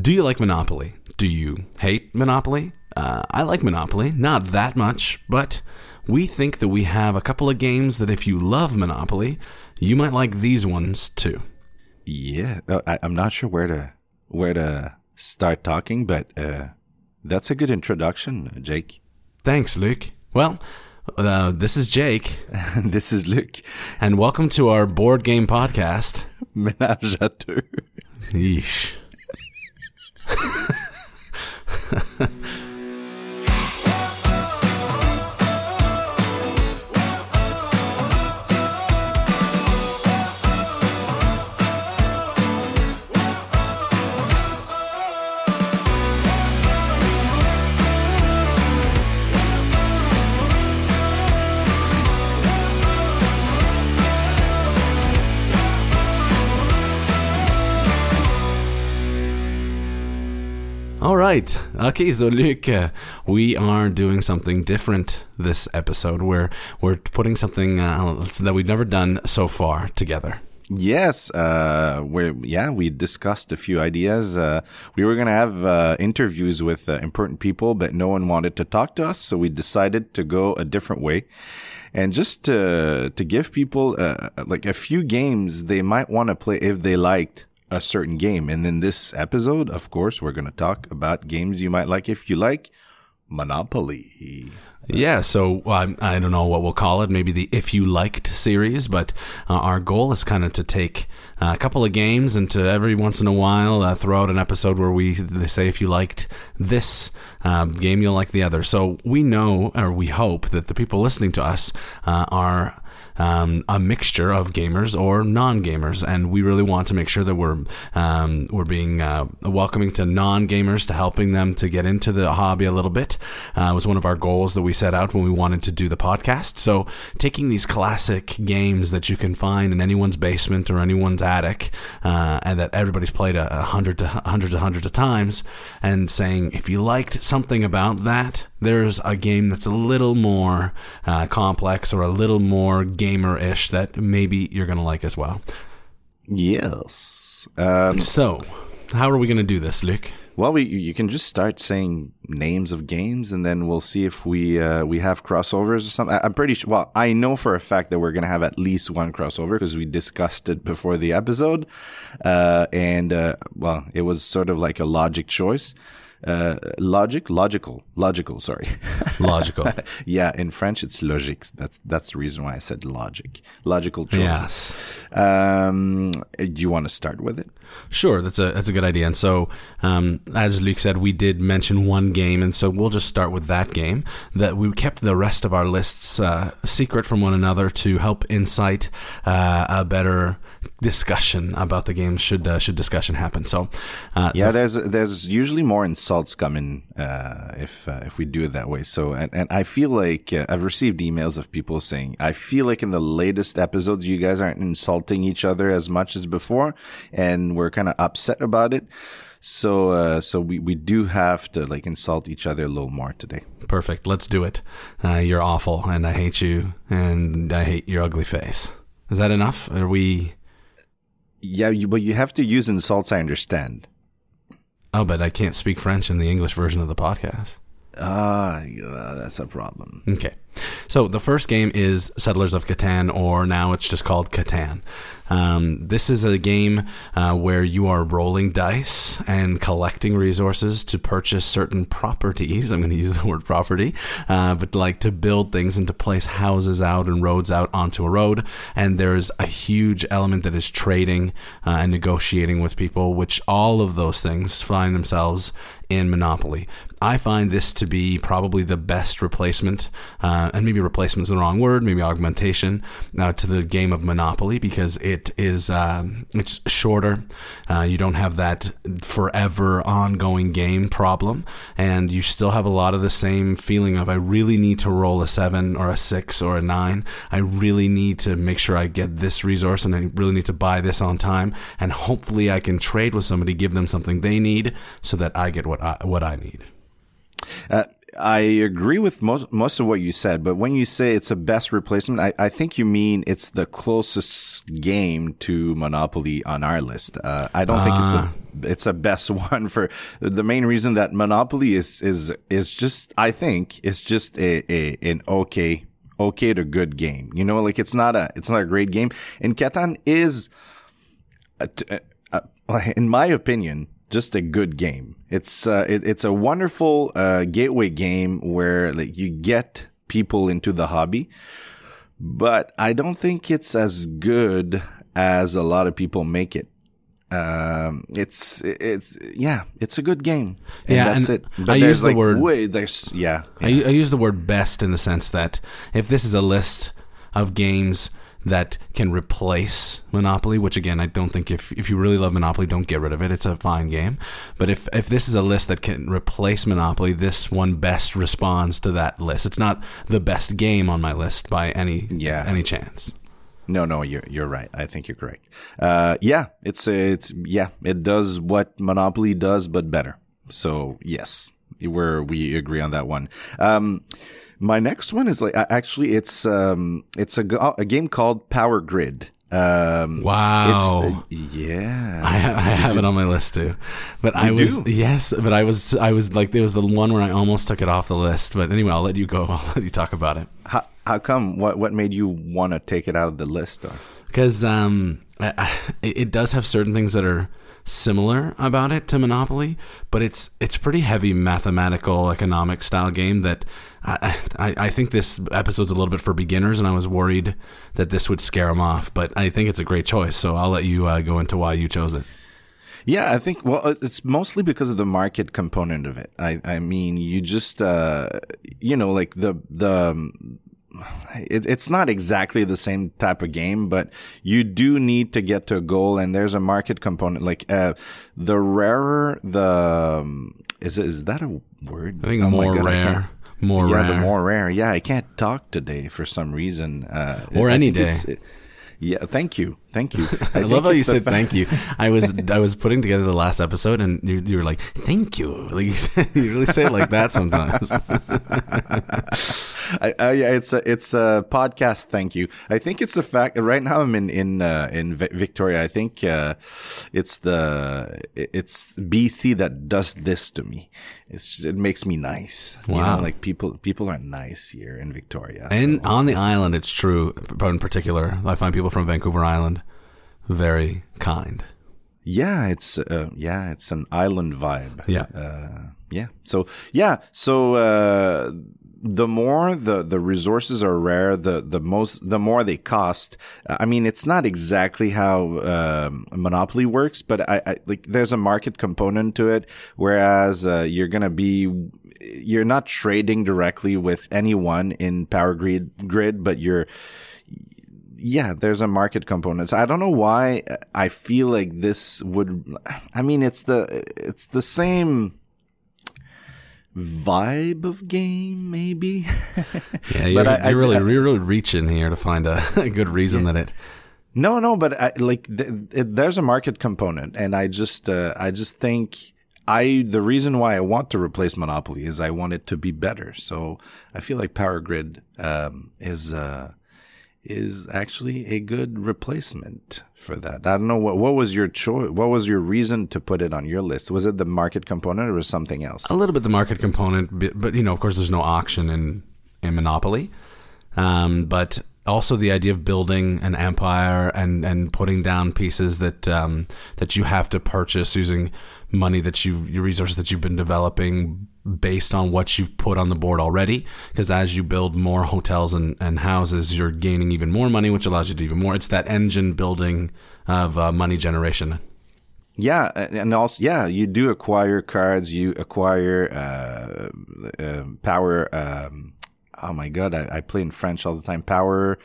Do you like Monopoly? Do you hate Monopoly? Uh, I like Monopoly, not that much, but we think that we have a couple of games that if you love Monopoly, you might like these ones too. Yeah, uh, I, I'm not sure where to where to start talking, but uh, that's a good introduction, Jake. Thanks, Luke. Well, uh, this is Jake, this is Luke, and welcome to our board game podcast. Ménage à deux. Yeesh. All right. Okay, so Luke, uh, we are doing something different this episode. Where we're putting something uh, that we've never done so far together. Yes, uh, we yeah we discussed a few ideas. Uh, we were gonna have uh, interviews with uh, important people, but no one wanted to talk to us, so we decided to go a different way, and just to to give people uh, like a few games they might want to play if they liked a certain game. And in this episode, of course, we're gonna talk about games you might like if you like Monopoly. Yeah, so um, I don't know what we'll call it. Maybe the "If You Liked" series, but uh, our goal is kind of to take uh, a couple of games and to every once in a while uh, throw out an episode where we say if you liked this um, game, you'll like the other. So we know, or we hope, that the people listening to us uh, are um, a mixture of gamers or non-gamers, and we really want to make sure that we're um, we're being uh, welcoming to non-gamers to helping them to get into the hobby a little bit. Uh, was one of our goals that we set out when we wanted to do the podcast. So taking these classic games that you can find in anyone's basement or anyone's attic, uh, and that everybody's played a, hundred to hundreds hundreds of times, and saying if you liked something about that, there's a game that's a little more uh, complex or a little more gamer-ish that maybe you're going to like as well. Yes. Um, So, how are we going to do this, Luke? well, we you can just start saying names of games, and then we'll see if we uh, we have crossovers or something. I'm pretty sure. Well, I know for a fact that we're gonna have at least one crossover because we discussed it before the episode, uh, and uh, well, it was sort of like a logic choice. Uh, logic, logical, logical. Sorry. Logical. yeah, in French it's logique. That's that's the reason why I said logic. Logical choice. yes. Um, do you want to start with it? Sure, that's a that's a good idea. And so, um, as Luke said, we did mention one game, and so we'll just start with that game. That we kept the rest of our lists uh, secret from one another to help incite uh, a better discussion about the game. Should uh, should discussion happen? So, uh, Yeah, the- there's there's usually more insults coming uh, if uh, if we do it that way. So, and, and I feel like uh, I've received emails of people saying I feel like in the latest episodes you guys aren't insulting each other as much as before, and we're kind of upset about it. So, uh, so we we do have to like insult each other a little more today. perfect. Let's do it. Uh, you're awful, and I hate you, and I hate your ugly face. Is that enough? Are we? Yeah, you, but you have to use insults. I understand. Oh, but I can't speak French in the English version of the podcast. Ah, yeah, that's a problem. Okay. So the first game is Settlers of Catan, or now it's just called Catan. Um, this is a game uh, where you are rolling dice and collecting resources to purchase certain properties. I'm going to use the word property, uh, but like to build things and to place houses out and roads out onto a road. And there's a huge element that is trading uh, and negotiating with people, which all of those things find themselves in Monopoly. I find this to be probably the best replacement, uh, and maybe replacement is the wrong word, maybe augmentation uh, to the game of Monopoly because it is um, it's shorter. Uh, you don't have that forever ongoing game problem, and you still have a lot of the same feeling of I really need to roll a seven or a six or a nine. I really need to make sure I get this resource, and I really need to buy this on time, and hopefully I can trade with somebody, give them something they need, so that I get what I, what I need. Uh, I agree with most most of what you said, but when you say it's a best replacement, I, I think you mean it's the closest game to Monopoly on our list. Uh, I don't think it's a it's a best one for the main reason that Monopoly is is is just I think it's just a, a an okay okay to good game. You know, like it's not a it's not a great game, and Catan is, a, a, a, in my opinion, just a good game. It's uh, it, it's a wonderful uh, gateway game where like you get people into the hobby, but I don't think it's as good as a lot of people make it. Um, it's it's yeah, it's a good game. And Yeah, that's and it. But I use the like word- way there's yeah, I, I use the word best in the sense that if this is a list of games that can replace Monopoly, which again I don't think if if you really love Monopoly, don't get rid of it. It's a fine game. But if if this is a list that can replace Monopoly, this one best responds to that list. It's not the best game on my list by any Yeah. any chance. No, no, you're you're right. I think you're correct. Uh, yeah, it's it's yeah, it does what Monopoly does, but better. So yes, we're we agree on that one. Um, my next one is like actually it's um it's a go- a game called Power Grid. Um, Wow. It's, uh, yeah. I, ha- I have it on my list too, but I was do? yes, but I was I was like it was the one where I almost took it off the list. But anyway, I'll let you go. I'll let you talk about it. how, how come? What what made you want to take it out of the list? Because um, I, I, it does have certain things that are similar about it to Monopoly, but it's it's pretty heavy mathematical economic style game that I, I I think this episode's a little bit for beginners, and I was worried that this would scare them off. But I think it's a great choice, so I'll let you uh, go into why you chose it. Yeah, I think well, it's mostly because of the market component of it. I I mean, you just uh, you know, like the the. It, it's not exactly the same type of game, but you do need to get to a goal, and there's a market component. Like uh, the rarer the um, is it, is that a word? I think Oh more God, rare, more yeah, rare, the more rare. Yeah, I can't talk today for some reason. Uh, Or I any day. it- yeah, thank you, thank you. I, think love how you said fa- thank you. I was I was putting together the last episode, and you, you were like, "Thank you." Like you, said, you really say it like that sometimes. I, I, yeah, it's a it's a podcast. Thank you. I think it's the fact. Right now, I'm in in uh, in Vi- Victoria. I think uh, it's the it's BC that does this to me. It's it makes me nice. You Wow. know, like people people are nice here in Victoria. so- And on the island, it's true. But in particular, I find people from Vancouver Island very kind. Yeah, it's uh, yeah, it's an island vibe. Yeah. uh, yeah. So yeah, so uh, the more the the resources are rare, the the most the more they cost. I mean, it's not exactly how um, Monopoly works, but I, I like there's a market component to it. Whereas uh, you're gonna be you're not trading directly with anyone in Power Grid Grid, but you're yeah, there's a market component. I don't know why I feel like this would. I mean, it's the it's the same vibe of game, maybe. Yeah, you're, I- I- you're really I- you're really reaching here to find a, a good reason that it. no, no, but I, like th- it, there's a market component, and I just uh, I just think. I the reason why I want to replace Monopoly is I want it to be better. So I feel like Power Grid um, is uh, is actually a good replacement for that. I don't know what what was your choice. What was your reason to put it on your list? Was it the market component or was something else? a little bit the market component, but, but you know, of course, there's no auction in in Monopoly, um, but also the idea of building an empire and and putting down pieces that um, that you have to purchase using money that you your resources that you've been developing based on what you've put on the board already because as you build more hotels and, and houses you're gaining even more money which allows you to do even more it's that engine building of uh, money generation Yeah, and also yeah, you do acquire cards. You acquire uh, uh, power. Um, oh my god, I, I play in French all the time. Power,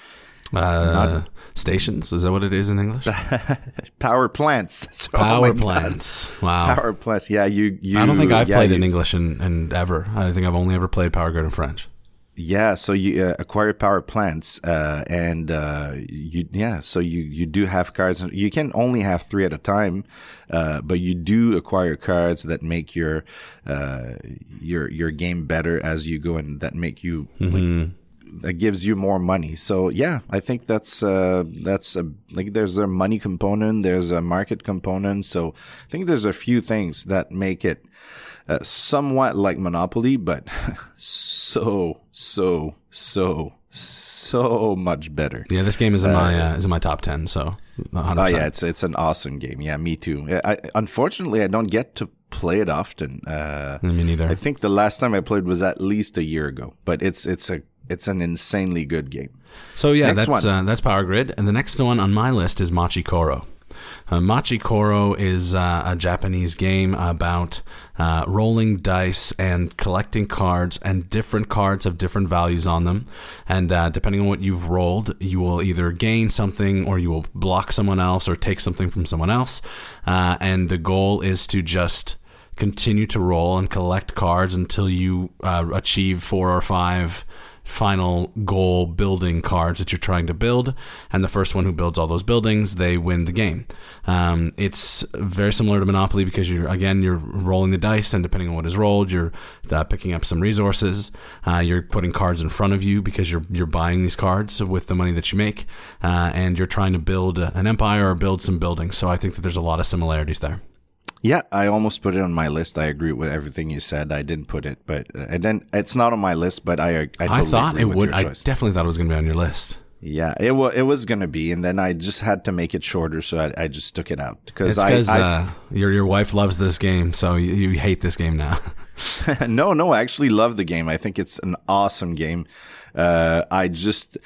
uh, stations is that what it is in english power plants. So, oh Power God. plants. Wow. Power plants. Yeah, you. you I don't think I've yeah, played you- in English in, in ever. I think I've only ever played Power Grid in French. Yeah, so you uh, acquire power plants, uh, and uh, you yeah, so you you do have cards. You can only have three at a time, uh, but you do acquire cards that make your uh, your your game better as you go, and that make you like, that gives you more money. So yeah, I think that's uh, that's a, like there's a money component, there's a market component. So I think there's a few things that make it uh, somewhat like Monopoly, but so so so so much better. Yeah, this game is in my uh, is in my top ten. So, 100%. Oh yeah, it's it's an awesome game. Yeah, me too. I, unfortunately, I don't get to play it often. Uh, me neither. I think the last time I played was at least a year ago. But it's it's a it's an insanely good game. So yeah, Next that's uh, that's Power Grid, and the next one on my list is Machi Koro. Uh, Machi Koro is uh, a Japanese game about uh, rolling dice and collecting cards, and different cards have different values on them. And uh, depending on what you've rolled, you will either gain something, or you will block someone else, or take something from someone else. Uh, and the goal is to just continue to roll and collect cards until you uh, achieve four or five final goal building cards that you're trying to build. And the first one who builds all those buildings they win the game. Um, it's very similar to monopoly because you're again you're rolling the dice and depending on what is rolled you're uh, picking up some resources. Uh, you're putting cards in front of you because you're you're buying these cards with the money that you make. Uh, and you're trying to build an empire or build some buildings. So i think that there's a lot of similarities there Yeah, I almost put it on my list. I agree with everything you said. I didn't put it, but uh, and then it's not on my list. But I I, I thought it would. I definitely thought it was going to be on your list. yeah, it was it was gonna be, and then I just had to make it shorter, so I, I just took it out because I, because I uh, your your wife loves this game, so you, you hate this game now. no, no, I actually love the game. I think it's an awesome game. Uh, I just,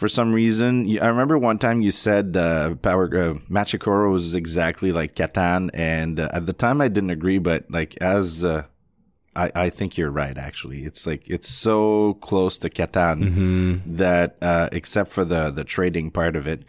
for some reason, I remember one time you said uh, Power uh, Machikoro was exactly like Catan, and uh, at the time I didn't agree, but like as uh, I, I think you're right. Actually, it's like it's so close to Catan that uh, except for the the trading part of it,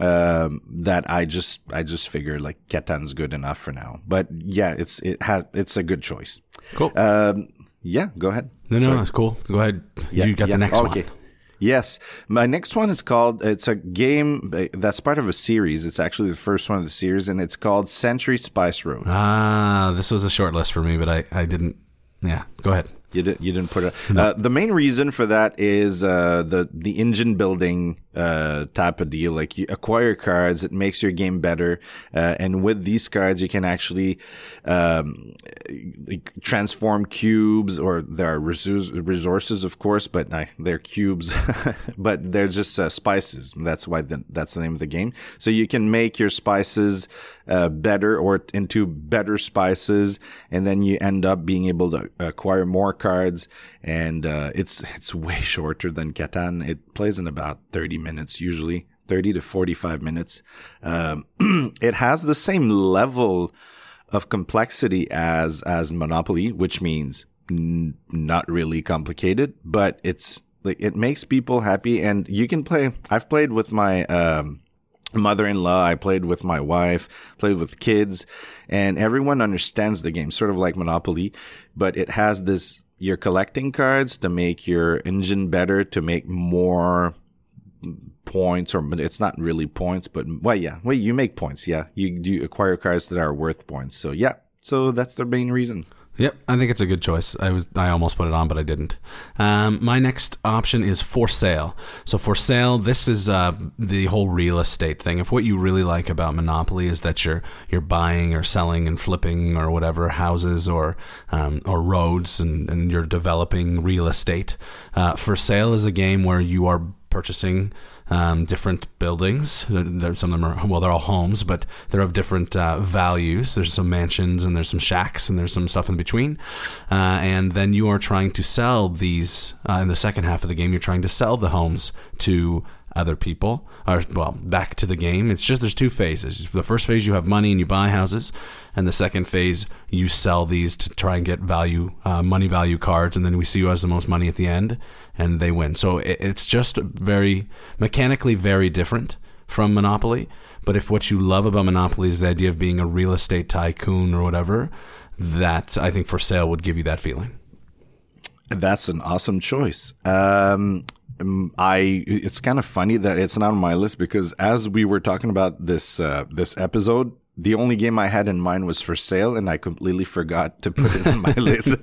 um, that I just I just figured like Catan's good enough for now. But yeah, it's it had it's a good choice. Cool. Um, yeah, go ahead. no, no, it's cool. Go ahead. you got the next okay. one. Yes, my next one is called. It's a game uh, that's part of a series. It's actually the first one of the series, and it's called Century Spice Road. Ah, this was a short list for me, but I, I didn't. Yeah, go ahead. You didn't. You didn't put it. Uh, the main reason for that is uh, the the engine building uh, type of deal. Like you acquire cards, it makes your game better, uh, and with these cards, you can actually um, transform cubes, or there are resources, of course, but uh, they're cubes, but they're just uh, spices. That's why the, that's the name of the game. So you can make your spices uh, better or into better spices, and then you end up being able to acquire more cards. And uh, it's it's way shorter than Catan. It plays in about thirty minutes usually, thirty to forty-five minutes. Um, it has the same level of complexity as as Monopoly, which means n- not really complicated, but it's like it makes people happy, and you can play. I've played with my. Um, mother-in-law i played with my wife played with kids and everyone understands the game sort of like monopoly but it has this you're collecting cards to make your engine better to make more points or it's not really points but well yeah well you make points yeah you you acquire cards that are worth points so yeah so that's the main reason Yep, I think it's a good choice. I was I almost put it on, but I didn't. Um, my next option is for sale. So for sale, this is uh, the whole real estate thing. If what you really like about Monopoly is that you're you're buying or selling and flipping or whatever houses or um, or roads and, and you're developing real estate, uh, for sale is a game where you are purchasing um, different buildings. Some of them are well, they're all homes, but they're of different uh, values. There's some mansions and there's some shacks and there's some stuff in between. Uh, and then you are trying to sell these uh, in the second half of the game. You're trying to sell the homes to other people or well back to the game it's just there's two phases the first phase you have money and you buy houses and the second phase you sell these to try and get value uh, money value cards and then we see who has the most money at the end and they win so it, it's just very mechanically very different from monopoly but if what you love about monopoly is the idea of being a real estate tycoon or whatever that i think for sale would give you that feeling That's an awesome choice. Um, I it's kind of funny that it's not on my list because as we were talking about this uh, this episode, the only game I had in mind was for sale, and I completely forgot to put it on my list.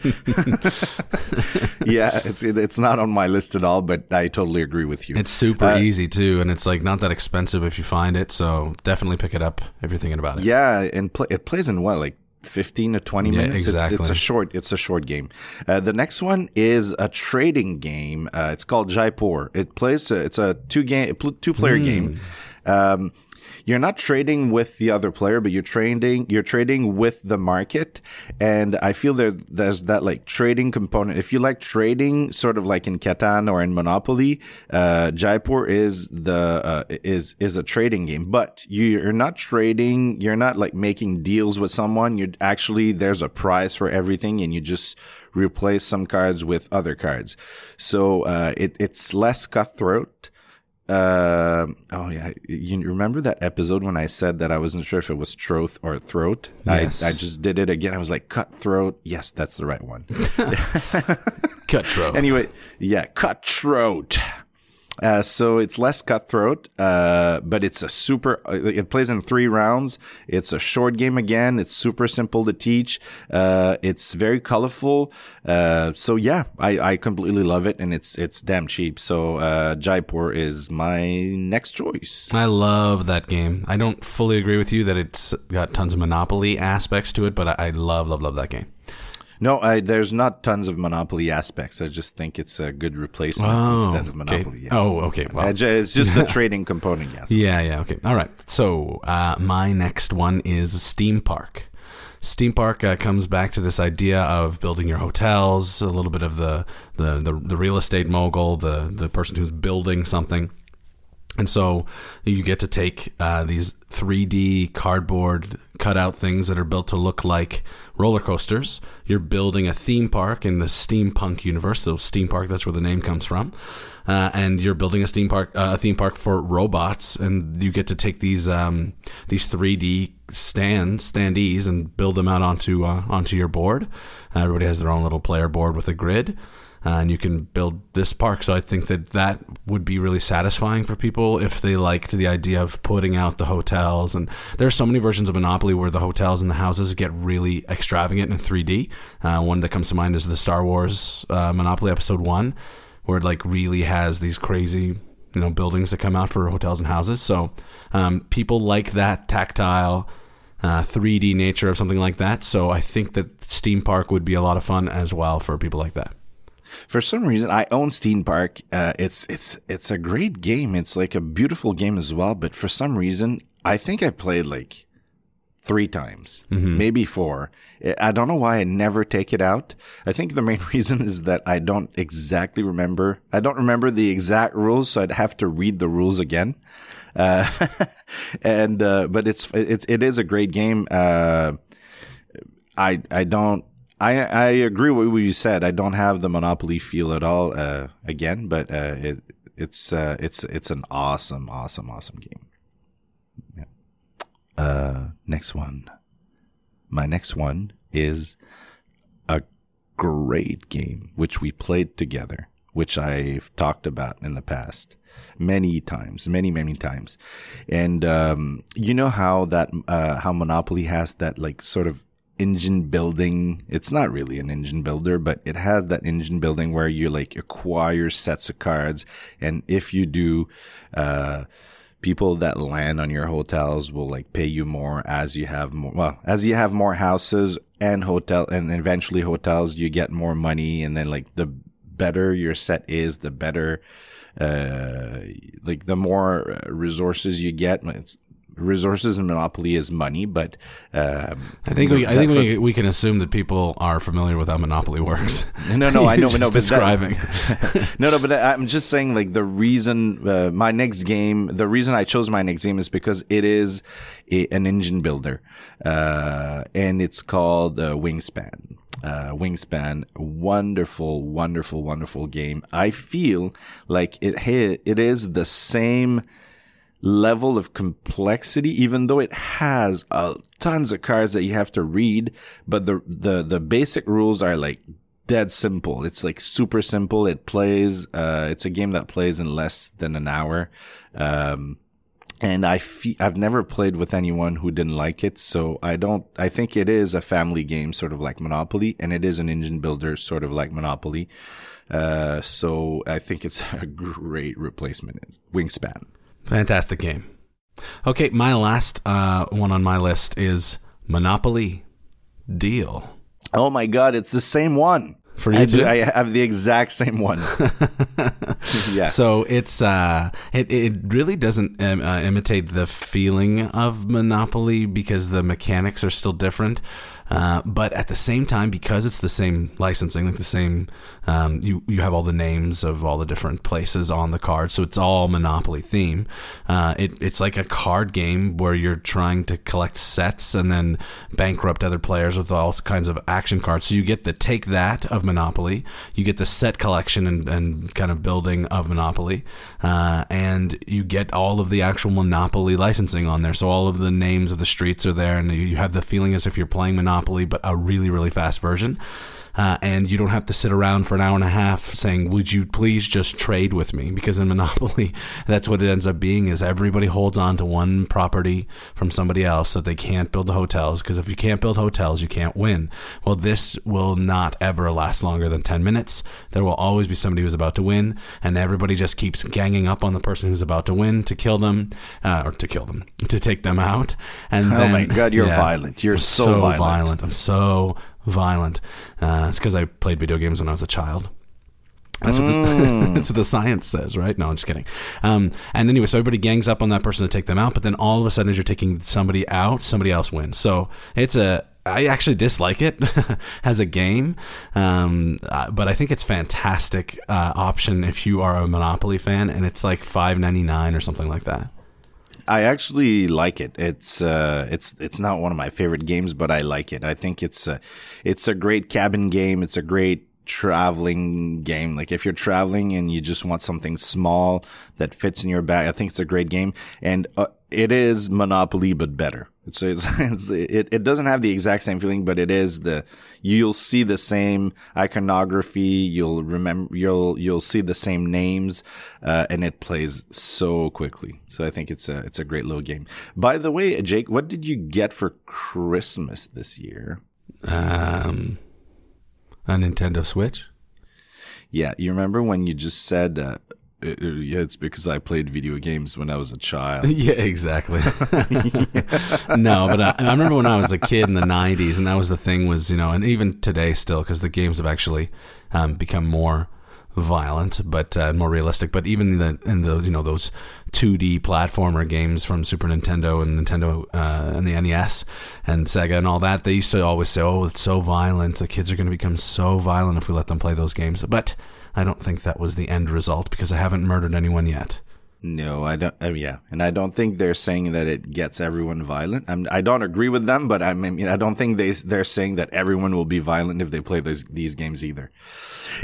yeah, it's it's not on my list at all, but I totally agree with you. It's super uh, easy too, and it's like not that expensive if you find it. So definitely pick it up if you're thinking about it. Yeah, and pl- it plays in what like 15 to 20 yeah, minutes. Exactly. It's, it's, a short, it's a short game. Uh, the next one is a trading game. Uh, it's called Jaipur. It plays, uh, it's a two game, two player mm. game. Um, you're not trading with the other player, but you're trading you're trading with the market. And I feel there there's that like trading component. If you like trading, sort of like in Catan or in Monopoly, uh, Jaipur is the uh, is is a trading game. But you're not trading. You're not like making deals with someone. You're actually there's a price for everything, and you just replace some cards with other cards. So uh, it, it's less cutthroat. Uh, oh yeah, you remember that episode when I said that I wasn't sure if it was troth or throat? Yes. I, I just did it again. I was like, cutthroat. Yes, that's the right one. Cutthroat. anyway, yeah, cutthroat. Uh, so it's less cutthroat, uh, but it's a super. Uh, it plays in three rounds. It's a short game again. It's super simple to teach. Uh, it's very colorful. Uh, so yeah, I, I completely love it, and it's it's damn cheap. So uh, Jaipur is my next choice. I love that game. I don't fully agree with you that it's got tons of Monopoly aspects to it, but I, I love love love that game. No, I, there's not tons of Monopoly aspects. I just think it's a good replacement oh, instead of Monopoly. Okay. Yeah. Oh, okay. Well. It's just the trading component, yes. Yeah, yeah, okay. All right. So uh, my next one is Steam Park. Steam Park uh, comes back to this idea of building your hotels, a little bit of the, the, the, the real estate mogul, the, the person who's building something. And so you get to take uh, these 3D cardboard cutout things that are built to look like roller coasters. You're building a theme park in the steampunk universe. So steam park, that's where the name comes from. Uh, and you're building a steam park, uh, a theme park for robots, and you get to take these um, these 3D stand standees and build them out onto uh, onto your board. everybody has their own little player board with a grid and you can build this park. So I think that that would be really satisfying for people if they liked the idea of putting out the hotels. And there's so many versions of Monopoly where the hotels and the houses get really extravagant in 3D. Uh, one that comes to mind is the Star Wars uh, Monopoly Episode One, where it like really has these crazy you know buildings that come out for hotels and houses. So um, people like that tactile. Uh, 3D nature of something like that. So I think that Steam Park would be a lot of fun as well for people like that. For some reason, I own Steam Park. Uh, it's it's it's a great game. It's like a beautiful game as well. But for some reason, I think I played like three times, mm-hmm. maybe four. I don't know why I never take it out. I think the main reason is that I don't exactly remember. I don't remember the exact rules, so I'd have to read the rules again. Uh, and uh, but it's it's it is a great game. Uh, I I don't I I agree with what you said. I don't have the Monopoly feel at all. Uh, again, but uh, it it's uh, it's it's an awesome, awesome, awesome game. Yeah. Uh, next one. My next one is a great game which we played together, which I've talked about in the past many times, many many times, and um, you know how that uh, how Monopoly has that like sort of engine building. It's not really an engine builder, but it has that engine building where you like acquire sets of cards. And if you do, uh, people that land on your hotels will like pay you more as you have more, well, as you have more houses and hotel and eventually hotels, you get more money. And then like the better your set is, the better, uh, like the more resources you get. Resources in Monopoly is money, but um, I think we I think we, we can assume that people are familiar with how Monopoly works. No, no, I know, no, but describing. That, no, no, but I'm just saying like the reason uh, my next game, the reason I chose my next game is because it is a, an engine builder, uh, and it's called uh, Wingspan. Uh, Wingspan, wonderful, wonderful, wonderful game. I feel like it it is the same level of complexity, even though it has uh, tons of cards that you have to read. But the, the, the basic rules are like dead simple. It's like super simple. It plays. Uh, it's a game that plays in less than an hour. Um, and I fe- I've never played with anyone who didn't like it, so I don't. I think it is a family game, sort of like Monopoly, and it is an engine builder, sort of like Monopoly. Uh, so I think it's a great replacement. Wingspan. Fantastic game. Okay, my last uh, one on my list is Monopoly Deal. Oh my god, it's the same one. For you I, do. I have the exact same one. yeah. So it's uh, it it really doesn't um, uh, imitate the feeling of Monopoly because the mechanics are still different. Uh, but at the same time, because it's the same licensing, like the same, um, you you have all the names of all the different places on the card, so it's all Monopoly theme. Uh, it, it's like a card game where you're trying to collect sets and then bankrupt other players with all kinds of action cards. So you get the take that of Monopoly, you get the set collection and, and kind of building of Monopoly, uh, and you get all of the actual Monopoly licensing on there. So all of the names of the streets are there, and you you have the feeling as if you're playing Monopoly, but a really really fast version. Uh, and you don't have to sit around for an hour and a half saying, "Would you please just trade with me?" Because in Monopoly, that's what it ends up being: is everybody holds on to one property from somebody else, so they can't build the hotels. Because if you can't build hotels, you can't win. Well, this will not ever last longer than ten minutes. There will always be somebody who's about to win, and everybody just keeps ganging up on the person who's about to win to kill them, uh, or to kill them, to take them out. And Oh then, my God, you're violent. You're I'm so violent. I'm so violent. Uh, it's because I played video games when I was a child. That's what, the, Mm. that's what the science says, right? No, I'm just kidding. Um, and anyway, so everybody gangs up on that person to take them out, but then all of a sudden, as you're taking somebody out, somebody else wins. So it's a. I actually dislike it as a game, um, uh, but I think it's fantastic uh, option if you are a Monopoly fan, and it's like five ninety nine or something like that. I actually like it. It's uh, it's it's not one of my favorite games, but I like it. I think it's a, it's a great cabin game. It's a great traveling game. Like if you're traveling and you just want something small that fits in your bag, I think it's a great game. And uh, it is Monopoly, but better. It's, it's, it's it, it doesn't have the exact same feeling, but it is the you'll see the same iconography. You'll remember you'll you'll see the same names, uh, and it plays so quickly. So I think it's a it's a great little game. By the way, Jake, what did you get for Christmas this year? Um, a Nintendo Switch. Yeah, you remember when you just said, uh, "Yeah, it's because I played video games when I was a child." Yeah, exactly. no, but I, I remember when I was a kid in the '90s, and that was the thing. Was you know, and even today still, because the games have actually um, become more violent, but uh, more realistic. But even the in those you know those 2D platformer games from Super Nintendo and Nintendo uh, and the NES and Sega and all that, they used to always say, "Oh, it's so violent. The kids are going to become so violent if we let them play those games." But I don't think that was the end result because I haven't murdered anyone yet. No, I don't. Uh, yeah, and I don't think they're saying that it gets everyone violent. I'm, I don't agree with them, but I mean, I don't think they they're saying that everyone will be violent if they play these these games either.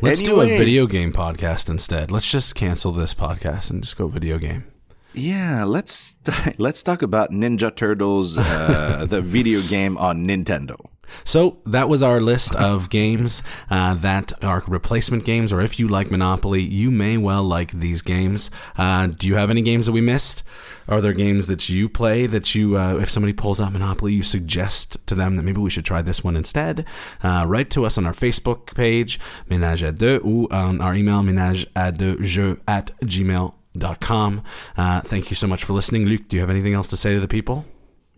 Let's do a video game podcast instead. Let's just cancel this podcast and just go video game. Yeah, let's let's talk about Ninja Turtles, uh, the video game on Nintendo. So that was our list of games uh, that are replacement games, or if you like Monopoly, you may well like these games. Uh, do you have any games that we missed? Are there games that you play that you, uh, if somebody pulls out Monopoly, you suggest to them that maybe we should try this one instead? Uh, write to us on our Facebook page, Ménage à deux, ou on our email, ménage à deux jeux at gmail.com. Uh, thank you so much for listening. Luke, do you have anything else to say to the people?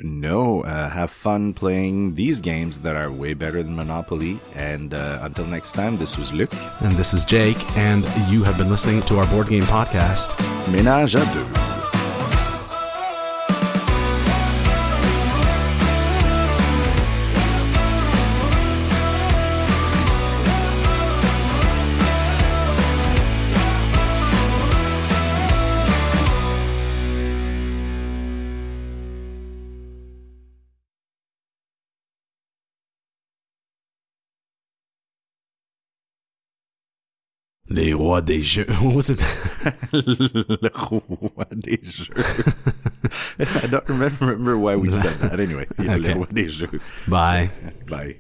No, uh, have fun playing these games that are way better than Monopoly. And uh, until next time, this was Luke. And this is Jake, and you have been listening to our board game podcast. Ménage à deux. Les rois des jeux. What was it? Le roi des jeux. I don't remember, remember why we said that. Anyway, yeah, Okay. le roi des jeux. Bye. Bye.